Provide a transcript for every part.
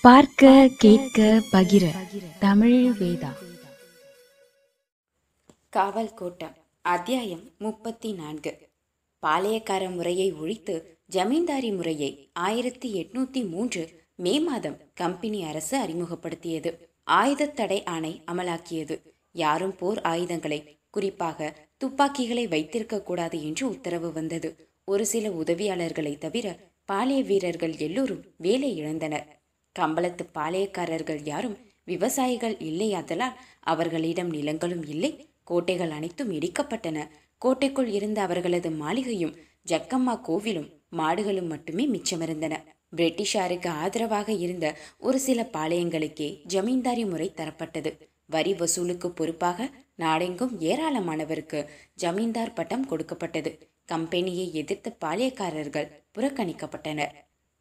பார்க்க கேட்க பகிர. தமிழ் வேதா. காவல் கோட்டம் அத்தியாயம் முப்பத்தி நான்கு பாளையக்கார முறையை ஒழித்து ஜமீன்தாரி முறையை ஆயிரத்தி எட்நூத்தி மூன்று மே மாதம் கம்பெனி அரசு அறிமுகப்படுத்தியது. ஆயுதத் தடை ஆணை அமலாக்கியது. யாரும் போர் ஆயுதங்களை குறிப்பாக துப்பாக்கிகளை வைத்திருக்க கூடாது என்று உத்தரவு வந்தது. ஒரு சில உதவியாளர்களை தவிர பாளைய வீரர்கள் எல்லோரும் வேலை இழந்தனர். கம்பளத்து பாளையக்காரர்கள் யாரும் விவசாயிகள் இல்லையாதலால் அவர்களிடம் நிலங்களும் இல்லை. கோட்டைகள் அனைத்தும் இடிக்கப்பட்டன. கோட்டைக்குள் இருந்த அவர்களது மாளிகையும் ஜக்கம்மா கோவிலும் மாடுகளும் மட்டுமே மிச்சமிருந்தன. பிரிட்டிஷாருக்கு ஆதரவாக இருந்த ஒரு சில பாளையங்களுக்கே ஜமீன்தாரி முறை தரப்பட்டது. வரி வசூலுக்கு பொறுப்பாக நாடெங்கும் ஏராளமானவருக்கு ஜமீன்தார் பட்டம் கொடுக்கப்பட்டது. கம்பெனியை எதிர்த்த பாளையக்காரர்கள் புறக்கணிக்கப்பட்டனர்.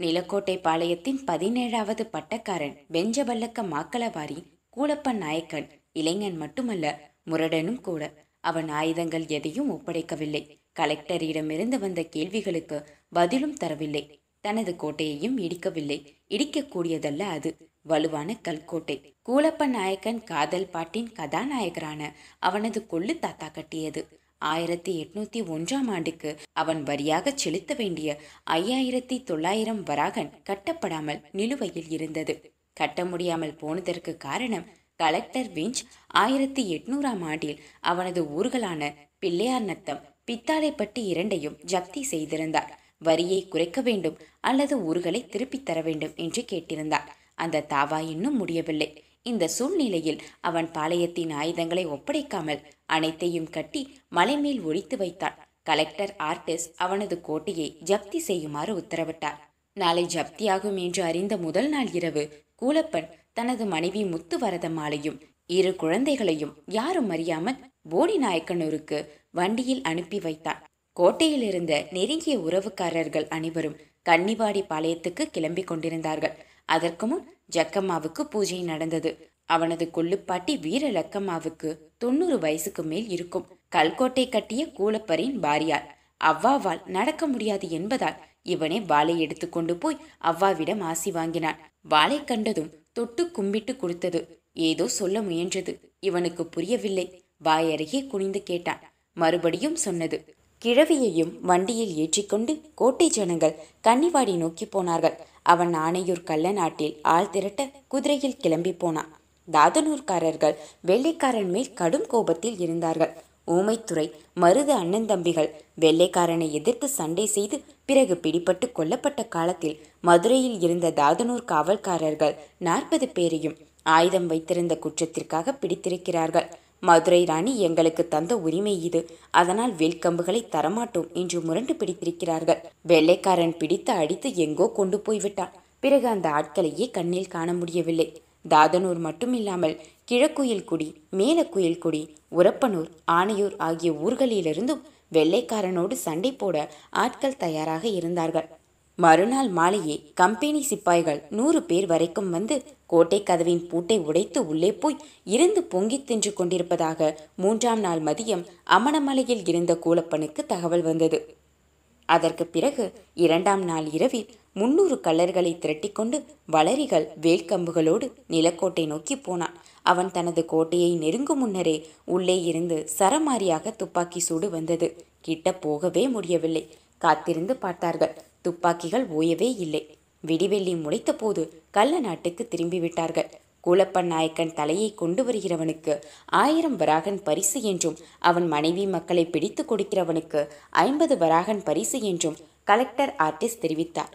நிலக்கோட்டை பாளையத்தின் பதினேழாவது பட்டக்காரன் பெஞ்சபல்லக்க மாக்களவாரி கூலப்பன் நாயக்கன் இளைஞன் மட்டுமல்ல முரடனும் கூட. அவன் ஆயுதங்கள் எதையும் ஒப்படைக்கவில்லை. கலெக்டரிடமிருந்து வந்த கேள்விகளுக்கு பதிலும் தரவில்லை. தனது கோட்டையையும் இடிக்கவில்லை. இடிக்கக்கூடியதல்ல அது. வலுவான கல்கோட்டை. கூலப்பன் நாயக்கன் காதல் பாட்டின் கதாநாயகரான அவனது கொள்ளு தாத்தா கட்டியது. ஆயிரத்தி எட்நூத்தி ஒன்றாம் ஆண்டுக்கு அவன் வரியாக செலுத்த வேண்டிய ஐயாயிரத்தி தொள்ளாயிரம் வராகன் கட்டப்படாமல் நிலுவையில் இருந்தது. கட்ட முடியாமல் போனதற்கு காரணம் கலெக்டர் விஞ்ச் ஆயிரத்தி எட்நூறாம் ஆண்டில் அவனது ஊர்களான பிள்ளையார் நத்தம் பித்தாளைப்பட்டி இரண்டையும் ஜப்தி செய்திருந்தார். வரியை குறைக்க வேண்டும் அல்லது ஊர்களை திருப்பித் தர வேண்டும் என்று கேட்டிருந்தார். அந்த தாவா இன்னும் முடியவில்லை. இந்த சூழ்நிலையில் அவன் பாளையத்தின் ஆயுதங்களை ஒப்படைக்காமல் அனைத்தையும் கட்டி மலைமேல் ஒழித்து வைத்தான். கலெக்டர் ஆர்டிஸ் அவனது கோட்டையை ஜப்தி செய்யுமாறு உத்தரவிட்டார். நாளை ஜப்தியாகும் என்று அறிந்த முதல் நாள் இரவு கூலப்பன் தனது மனைவி முத்துவரதம்மாளையும் இரு குழந்தைகளையும் யாரும் அறியாமல் போடி நாயக்கனூருக்கு வண்டியில் அனுப்பி வைத்தான். கோட்டையில் இருந்த நெருங்கிய உறவுக்காரர்கள் அனைவரும் கன்னிவாடி பாளையத்துக்கு கிளம்பிக் கொண்டிருந்தார்கள். அதற்கு முன் ஜக்கம்மாவுக்கு பூஜை நடந்தது. அவனது கொள்ளுப்பாட்டி வீரலக்கம்மாவுக்கு தொண்ணூறு வயசுக்கு மேல் இருக்கும். கல்கோட்டை கட்டிய கூலப்பரின் பாரியார் அவ்வாவால் நடக்க முடியாது என்பதால் இவனே வாளை எடுத்துக்கொண்டு போய் அவ்வாவிடம் ஆசி வாங்கினான். வாளை கண்டதும் தொட்டு கும்பிட்டு கொடுத்தது. ஏதோ சொல்ல முயன்றது. இவனுக்கு புரியவில்லை. வாயருகே குனிந்து கேட்டான். மறுபடியும் சொன்னது கிழவியையும் வண்டியில் ஏற்றிக்கொண்டு கோட்டை ஜனங்கள் கன்னிவாடி நோக்கி போனார்கள். அவன் ஆணையூர் கள்ள நாட்டில் ஆள் திரட்ட குதிரையில் கிளம்பி போனான். தாதனூர்காரர்கள் வெள்ளைக்காரன் மேல் கடும் கோபத்தில் இருந்தார்கள். ஊமைத்துறை மருது அண்ணன் தம்பிகள் வெள்ளைக்காரனை எதிர்த்து சண்டை செய்து பிறகு பிடிபட்டு கொல்லப்பட்ட காலத்தில் மதுரையில் இருந்த தாதனூர் காவல்காரர்கள் நாற்பது பேரையும் ஆயுதம் வைத்திருந்த குற்றத்திற்காக பிடித்திருக்கிறார்கள். மதுரை ராணி எங்களுக்கு தந்த உரிமை இது. அதனால் வேல்கம்புகளை தரமாட்டோம் என்று முரண்டு பிடித்திருக்கிறார்கள். வெள்ளைக்காரன் பிடித்து அடித்து எங்கோ கொண்டு போய்விட்டான் பிறகு அந்த ஆட்களையே கண்ணில் காண முடியவில்லை. தாதனூர் மட்டுமில்லாமல் கிழக்குயில்குடி மேலக்குயில்குடி உரப்பனூர் ஆனையூர் ஆகிய ஊர்களிலிருந்தும் வெள்ளைக்காரனோடு சண்டை போட ஆட்கள் தயாராக இருந்தார்கள். மறுநாள் மாலையே கம்பெனி சிப்பாய்கள் நூறு பேர் வரைக்கும் வந்து கோட்டை கதவின் பூட்டை உடைத்து உள்ளே போய் இருந்து பொங்கித் தின்று கொண்டிருப்பதாக மூன்றாம் நாள் மதியம் அமணமலையில் இருந்த கூலப்பனுக்கு தகவல் வந்தது. அதற்கு பிறகு இரண்டாம் நாள் இரவில் முன்னூறு கல்லர்களை திரட்டிக்கொண்டு வளரிகள் வேல்கம்புகளோடு நிலக்கோட்டை நோக்கி போனான். அவன் தனது கோட்டையை நெருங்கும் முன்னரே உள்ளே இருந்து சரமாரியாக துப்பாக்கி சூடு வந்தது. கிட்ட போகவே முடியவில்லை. காத்திருந்து பார்த்தார்கள். துப்பாக்கிகள் ஓயவே இல்லை. விடிவெள்ளி முளைத்த போது கள்ள நாட்டுக்கு திரும்பிவிட்டார்கள். கூலப்பன் நாயக்கன் தலையை கொண்டு வருகிறவனுக்கு ஆயிரம் வராகன் பரிசு என்றும் அவன் மனைவி மக்களை பிடித்து கொடுக்கிறவனுக்கு ஐம்பது வராகன் பரிசு என்றும் கலெக்டர் ஆர்டிஸ்ட் தெரிவித்தார்.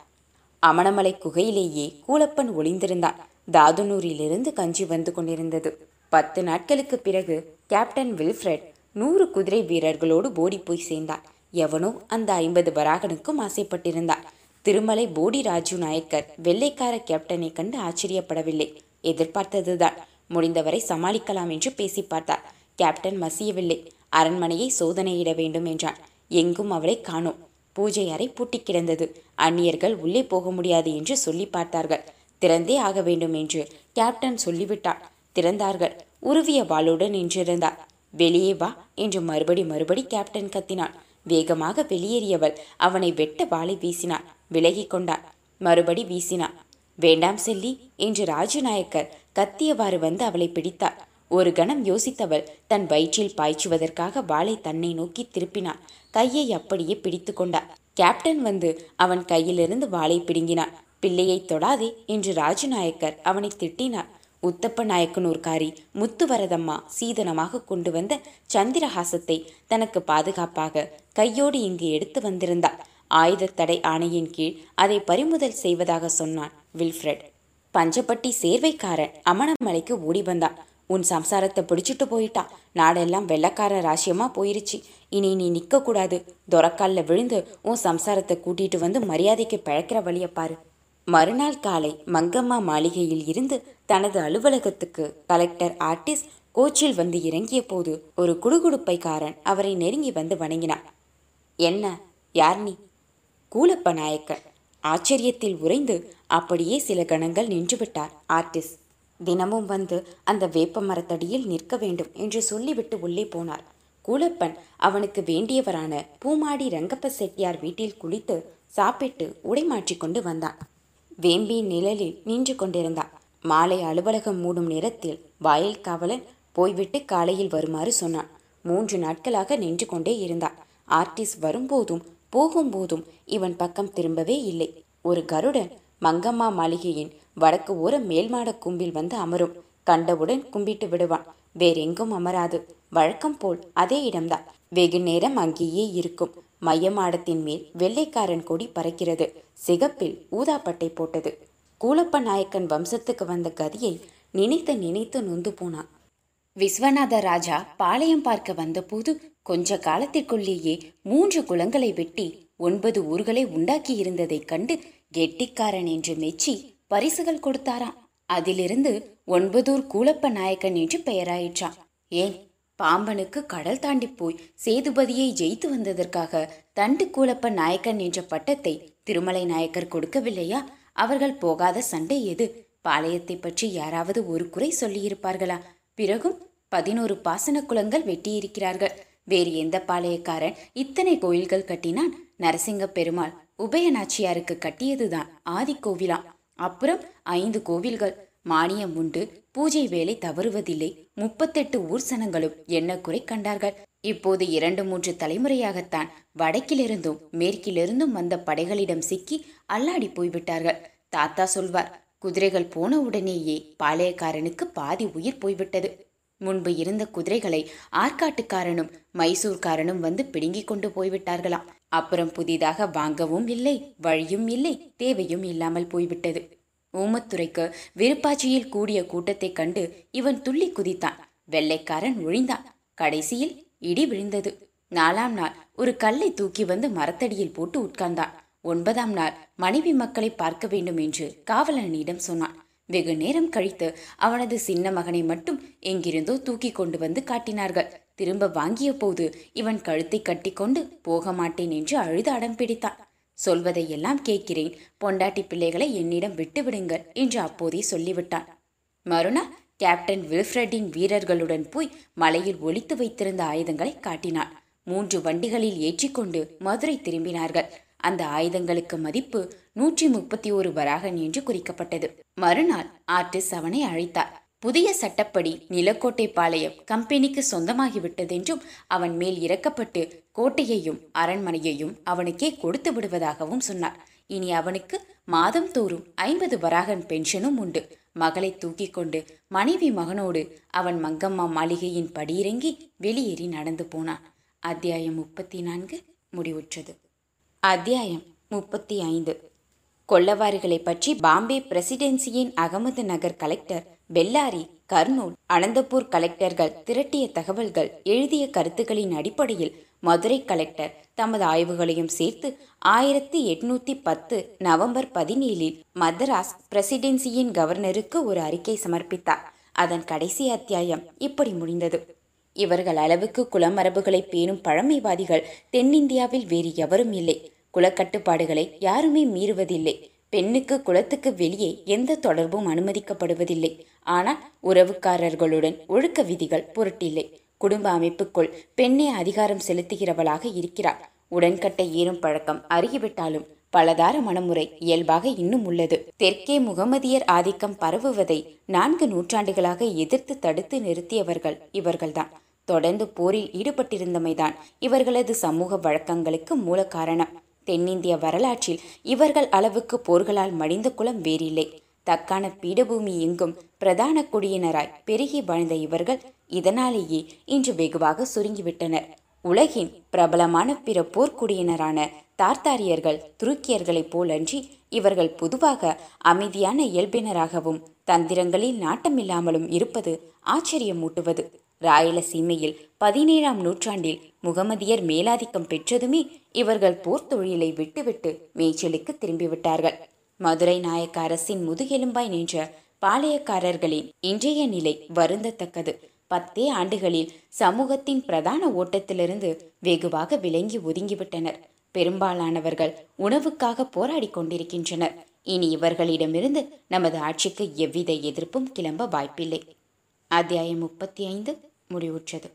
அமணமலை குகையிலேயே கூலப்பன் ஒளிந்திருந்தான். தாதுனூரிலிருந்து கஞ்சி வந்து கொண்டிருந்தது. பத்து நாட்களுக்கு பிறகு கேப்டன் வில்ஃப்ரெட் நூறு குதிரை வீரர்களோடு போடி போய் சேர்ந்தான். எவனோ அந்த ஐம்பது வராகனுக்கும் ஆசைப்பட்டிருந்தான். திருமலை போடி ராஜு நாயக்கர் வெள்ளைக்கார கேப்டனை கண்டு ஆச்சரியப்படவில்லை. எதிர்பார்த்ததுதான். முடிந்தவரை சமாளிக்கலாம் என்று பேசி பார்த்தார். கேப்டன் மசியவில்லை. அரண்மனையை சோதனையிட வேண்டும் என்றான். எங்கும் அவளை காணோம். பூஜை அறை பூட்டி கிடந்தது. அந்நியர்கள் உள்ளே போக முடியாது என்று சொல்லி பார்த்தார்கள். திறந்தே ஆக வேண்டும் என்று கேப்டன் சொல்லிவிட்டான் திறந்தார்கள். உருவிய வாளுடன் நின்றிருந்தார். வெளியே வா என்று மறுபடி மறுபடி கேப்டன் கத்தினான். வேகமாக வெளியேறியவள். அவனை வெட்ட வாளை வீசினாள். விலகிக் கொண்டான் மறுபடி வீசினான் வேண்டாம் செல்லி என்று ராஜநாயக்கர் கத்தியவாறு வந்து அவளை பிடித்தார். ஒரு கணம் யோசித்தவள் தன் வயிற்றில் பாய்ச்சுவதற்காக வாளை தன்னை நோக்கி திருப்பினாள். கையை அப்படியே பிடித்து கொண்டார் கேப்டன் வந்து அவன் கையிலிருந்து வாளை பிடுங்கினான் பிள்ளையை தொடாதே என்று ராஜநாயக்கர் அவனை திட்டினார். உத்தப்ப நாயக்கனூர்காரி முத்துவரதம்மா சீதனமாக கொண்டு வந்த சந்திரஹாசத்தை தனக்கு பாதுகாப்பாக கையோடு இங்கு எடுத்து வந்திருந்தாள் ஆயுத தடை ஆணையின் கீழ் அதை பறிமுதல் செய்வதாக சொன்னான் வில்ஃப்ரெட். பஞ்சப்பட்டி சேர்வைக்காரன் அமணமலைக்கு ஓடி வந்தான் உன் சம்சாரத்தை பிடிச்சிட்டு போயிட்டான் நாடெல்லாம் வெள்ளக்கார ராசியமா போயிருச்சு. இனி நீ நிற்கக்கூடாது கூடாது விழுந்து உன் சம்சாரத்தை கூட்டிட்டு வந்து மரியாதைக்கு பிழைக்கிற வழியை பாரு. மறுநாள் காலை மங்கம்மா மாளிகையில் இருந்து தனது அலுவலகத்துக்கு கலெக்டர் ஆர்டிஸ்ட் கோச்சில் வந்து இறங்கிய போது ஒரு குடுகுடுப்பைக்காரன் அவரை நெருங்கி வந்து வணங்கினான். என்ன? யார் நீ? கூலப்ப நாயக்கர். ஆச்சரியத்தில் உறைந்து அப்படியே சில கணங்கள் நின்றுவிட்டார் ஆர்டிஸ்ட் தினமும் வந்து அந்த வேப்ப மரத்தடியில் நிற்க வேண்டும் என்று சொல்லிவிட்டு உள்ளே போனார். கூலப்பன் அவனுக்கு வேண்டியவரான பூமாடி ரங்கப்ப செட்டியார் வீட்டில் குளித்து சாப்பிட்டு உடை மாற்றிக்கொண்டு வந்தான். வேம்பி நிழலில் நின்று கொண்டிருந்தான் மாலை அலுவலகம் மூடும் நேரத்தில் வாயில் காவலன் போய்விட்டு காலையில் வருமாறு சொன்னான். மூன்று நாட்களாக நின்று கொண்டே இருந்தான் ஆர்டிஸ்ட் வரும்போதும் போகும்போதும் இவன் பக்கம் திரும்பவே இல்லை. ஒரு கருடன் மங்கம்மா மாளிகையின் வடக்கு ஓர மேல்மாட கும்பில் வந்து அமரும். கண்டவுடன் கும்பிட்டு விடுவான். வேறெங்கும் அமராது. வழக்கம் போல் அதே இடம்தான். வெகு நேரம் அங்கேயே இருக்கும். மையமாடத்தின் மேல் வெள்ளைக்காரன் கொடி பறக்கிறது. சிகப்பில் ஊதாப்பட்டை போட்டது. கூலப்ப நாயக்கன் வம்சத்துக்கு வந்த கதியை நினைத்து நினைத்து நொந்து போனான். விஸ்வநாத ராஜா பாளையம் பார்க்க வந்தபோது கொஞ்ச காலத்திற்குள்ளேயே மூன்று குளங்களை வெட்டி ஒன்பது ஊர்களை உண்டாக்கி இருந்ததைக் கண்டு கெட்டிக்காரன் என்று மெச்சி பரிசுகள் கொடுத்தாராம். அதிலிருந்து ஒன்பதூர் கூலப்ப நாயக்கன் என்று பெயராயிற்றான். ஏன்? பாம்பனுக்கு கடல் தாண்டி போய் சேதுபதியை ஜெயித்து வந்ததற்காக தண்டு கூலப்ப நாயக்கன் என்ற பட்டத்தை திருமலை நாயக்கர் கொடுக்கவில்லையா? அவர்கள் போகாத சண்டை எது? பாளையத்தை பற்றி யாராவது ஒரு குறை சொல்லியிருப்பார்களா? பிறகும் பதினோரு பாசன குளங்கள் வெட்டியிருக்கிறார்கள். வேறு எந்த பாளையக்காரன் இத்தனை கோயில்கள் கட்டினான்? நரசிங்க பெருமாள் உபயநாச்சியாருக்கு கட்டியதுதான் ஆதி கோவிலாம் அப்புறம் ஐந்து கோவில்கள். மானியம் உண்டு. பூஜை வேலை தவறுவதில்லை. முப்பத்தெட்டு ஊர்சனங்களும் என்ன குறை கண்டார்கள்? இப்போது இரண்டு மூன்று தலைமுறையாகத்தான் வடக்கிலிருந்தும் மேற்கிலிருந்தும் வந்த படைகளிடம் சிக்கி அல்லாடி போய்விட்டார்கள். தாத்தா சொல்வார் குதிரைகள் போன உடனேயே பாளையக்காரனுக்கு பாதி உயிர் போய்விட்டது. முன்பு இருந்த குதிரைகளை ஆற்காட்டுக்காரனும் மைசூர்காரனும் வந்து பிடுங்கிக் கொண்டு போய்விட்டார்களாம். அப்புறம் புதிதாக வாங்கவும் இல்லை வழியும் இல்லை தேவையும் இல்லாமல் போய்விட்டது. ஊமத்துறைக்கு விருப்பாட்சியில் கூடிய கூட்டத்தைக் கண்டு இவன் துள்ளி குதித்தான். வெள்ளைக்காரன் ஒழிந்தான். கடைசியில் இடி விழுந்தது. நாலாம் நாள் ஒரு கல்லை தூக்கி வந்து மரத்தடியில் போட்டு உட்கார்ந்தான். ஒன்பதாம் நாள் மனைவி மக்களை பார்க்க வேண்டும் என்று காவலனிடம் சொன்னான். வெகு நேரம் கழித்து அவனது சின்ன மகனை மட்டும் எங்கிருந்தோ தூக்கி கொண்டு வந்து காட்டினார்கள். திரும்ப வாங்கிய போது இவன் கழுத்தை கட்டிக்கொண்டு போக மாட்டேன் என்று அழுது அடம் பிடித்தான். சொல்வதையெல்லாம் கேட்கிறேன். பொண்டாட்டி பிள்ளைகளை என்னிடம் விட்டுவிடுங்கள் என்று அப்போதே சொல்லிவிட்டான். மறுநாள் கேப்டன் வில்ஃப்ரெட்டின் வீரர்களுடன் போய் மலையில் ஒளித்து வைத்திருந்த ஆயுதங்களை காட்டினான். மூன்று வண்டிகளில் ஏற்றிக்கொண்டு மதுரை திரும்பினார்கள். அந்த ஆயுதங்களுக்கு மதிப்பு நூற்றி முப்பத்தி ஒரு வராகன் என்று குறிக்கப்பட்டது. மறுநாள் ஆர்டிஸ்ட் அவனை அழைத்தார். புதிய சட்டப்படி நிலக்கோட்டை பாளையம் கம்பெனிக்கு சொந்தமாகிவிட்டதென்றும் அவன் மேல் இறக்கப்பட்டு கோட்டையையும் அரண்மனையையும் அவனுக்கே கொடுத்து விடுவதாகவும் சொன்னார். இனி அவனுக்கு மாதம் தோறும் ஐம்பது வராகன் பென்ஷனும் உண்டு. மகளை தூக்கி கொண்டு மனைவி மகனோடு அவன் மங்கம்மா மாளிகையின் படியிறங்கி வெளியேறி நடந்து போனான். அத்தியாயம் முப்பத்தி நான்கு முடிவுற்றது. அத்தியாயம் முப்பத்தி ஐந்து. கொள்ளவாரிகளை பற்றி பாம்பே பிரசிடென்சியின் அகமது நகர் கலெக்டர் பெல்லாரி கர்னூல் அனந்தபூர் கலெக்டர்கள் திரட்டிய தகவல்கள் எழுதிய கருத்துக்களின் அடிப்படையில் மதுரை கலெக்டர் தமது ஆய்வுகளையும் சேர்த்து ஆயிரத்தி எட்நூத்தி பத்து நவம்பர் பதினேழில் மதராஸ் பிரசிடென்சியின் கவர்னருக்கு ஒரு அறிக்கை சமர்ப்பித்தார். அதன் கடைசி அத்தியாயம் இப்படி முடிந்தது. இவர்கள் அளவுக்கு குலமரபுகளை பேணும் பழமைவாதிகள் தென்னிந்தியாவில் வேறு எவரும் இல்லை. குலக்கட்டுப்பாடுகளை யாருமே மீறுவதில்லை. பெண்ணுக்கு குலத்துக்கு வெளியே எந்த தொடர்பும் அனுமதிக்கப்படுவதில்லை. ஆனால் உறவுக்காரர்களுடன் ஒழுக்க விதிகள் பொருட்டில்லை. குடும்ப அமைப்புக்குள் பெண்ணே அதிகாரம் செலுத்துகிறவளாக இருக்கிறார் உடன்கட்டை ஏறும் பழக்கம் அருகிவிட்டாலும் பலதார மனமுறை இயல்பாக இன்னும் உள்ளது. தெற்கே முகமதியர் ஆதிக்கம் பரவுவதை நான்கு நூற்றாண்டுகளாக எதிர்த்து தடுத்து நிறுத்தியவர்கள் இவர்கள்தான். தொடர்ந்து போரில் ஈடுபட்டிருந்தமைதான் இவர்களது சமூக வழக்கங்களுக்கு மூல காரணம் தென்னிந்திய வரலாற்றில் இவர்கள் அளவுக்கு போர்களால் மடிந்த குலம் வேறில்லை. தக்கான பீடபூமி எங்கும் பிரதான குடியினராய் பெருகி வாழ்ந்த இவர்கள் இதனாலேயே இன்று வெகுவாக சுருங்கிவிட்டனர். உலகின் பிரபலமான பிற போர்க்குடியினரான தார்த்தாரியர்கள் துருக்கியர்களைப் போலன்றி இவர்கள் பொதுவாக அமைதியான இயல்பினராகவும் தந்திரங்களில் நாட்டமில்லாமலும் இருப்பது ஆச்சரியமூட்டுவது. ராயலசீமையில் பதினேழாம் நூற்றாண்டில் முகமதியர் மேலாதிக்கம் பெற்றதுமே இவர்கள் போர் தொழிலை விட்டுவிட்டு மேய்ச்சலுக்கு திரும்பிவிட்டார்கள். மதுரை நாயக்க அரசின் முதுகெலும்பாய் நின்ற பாளையக்காரர்களின் இன்றைய நிலை வருந்தத்தக்கது. பத்தே ஆண்டுகளில் சமூகத்தின் பிரதான ஓட்டத்திலிருந்து வெகுவாக விலங்கி ஒதுங்கிவிட்டனர். பெரும்பாலானவர்கள் உணவுக்காக போராடி கொண்டிருக்கின்றனர். இனி இவர்களிடமிருந்து நமது ஆட்சிக்கு எவ்வித எதிர்ப்பும் கிளம்ப வாய்ப்பில்லை. அத்தியாயம் முப்பத்தி ஐந்து முடிவுற்றது.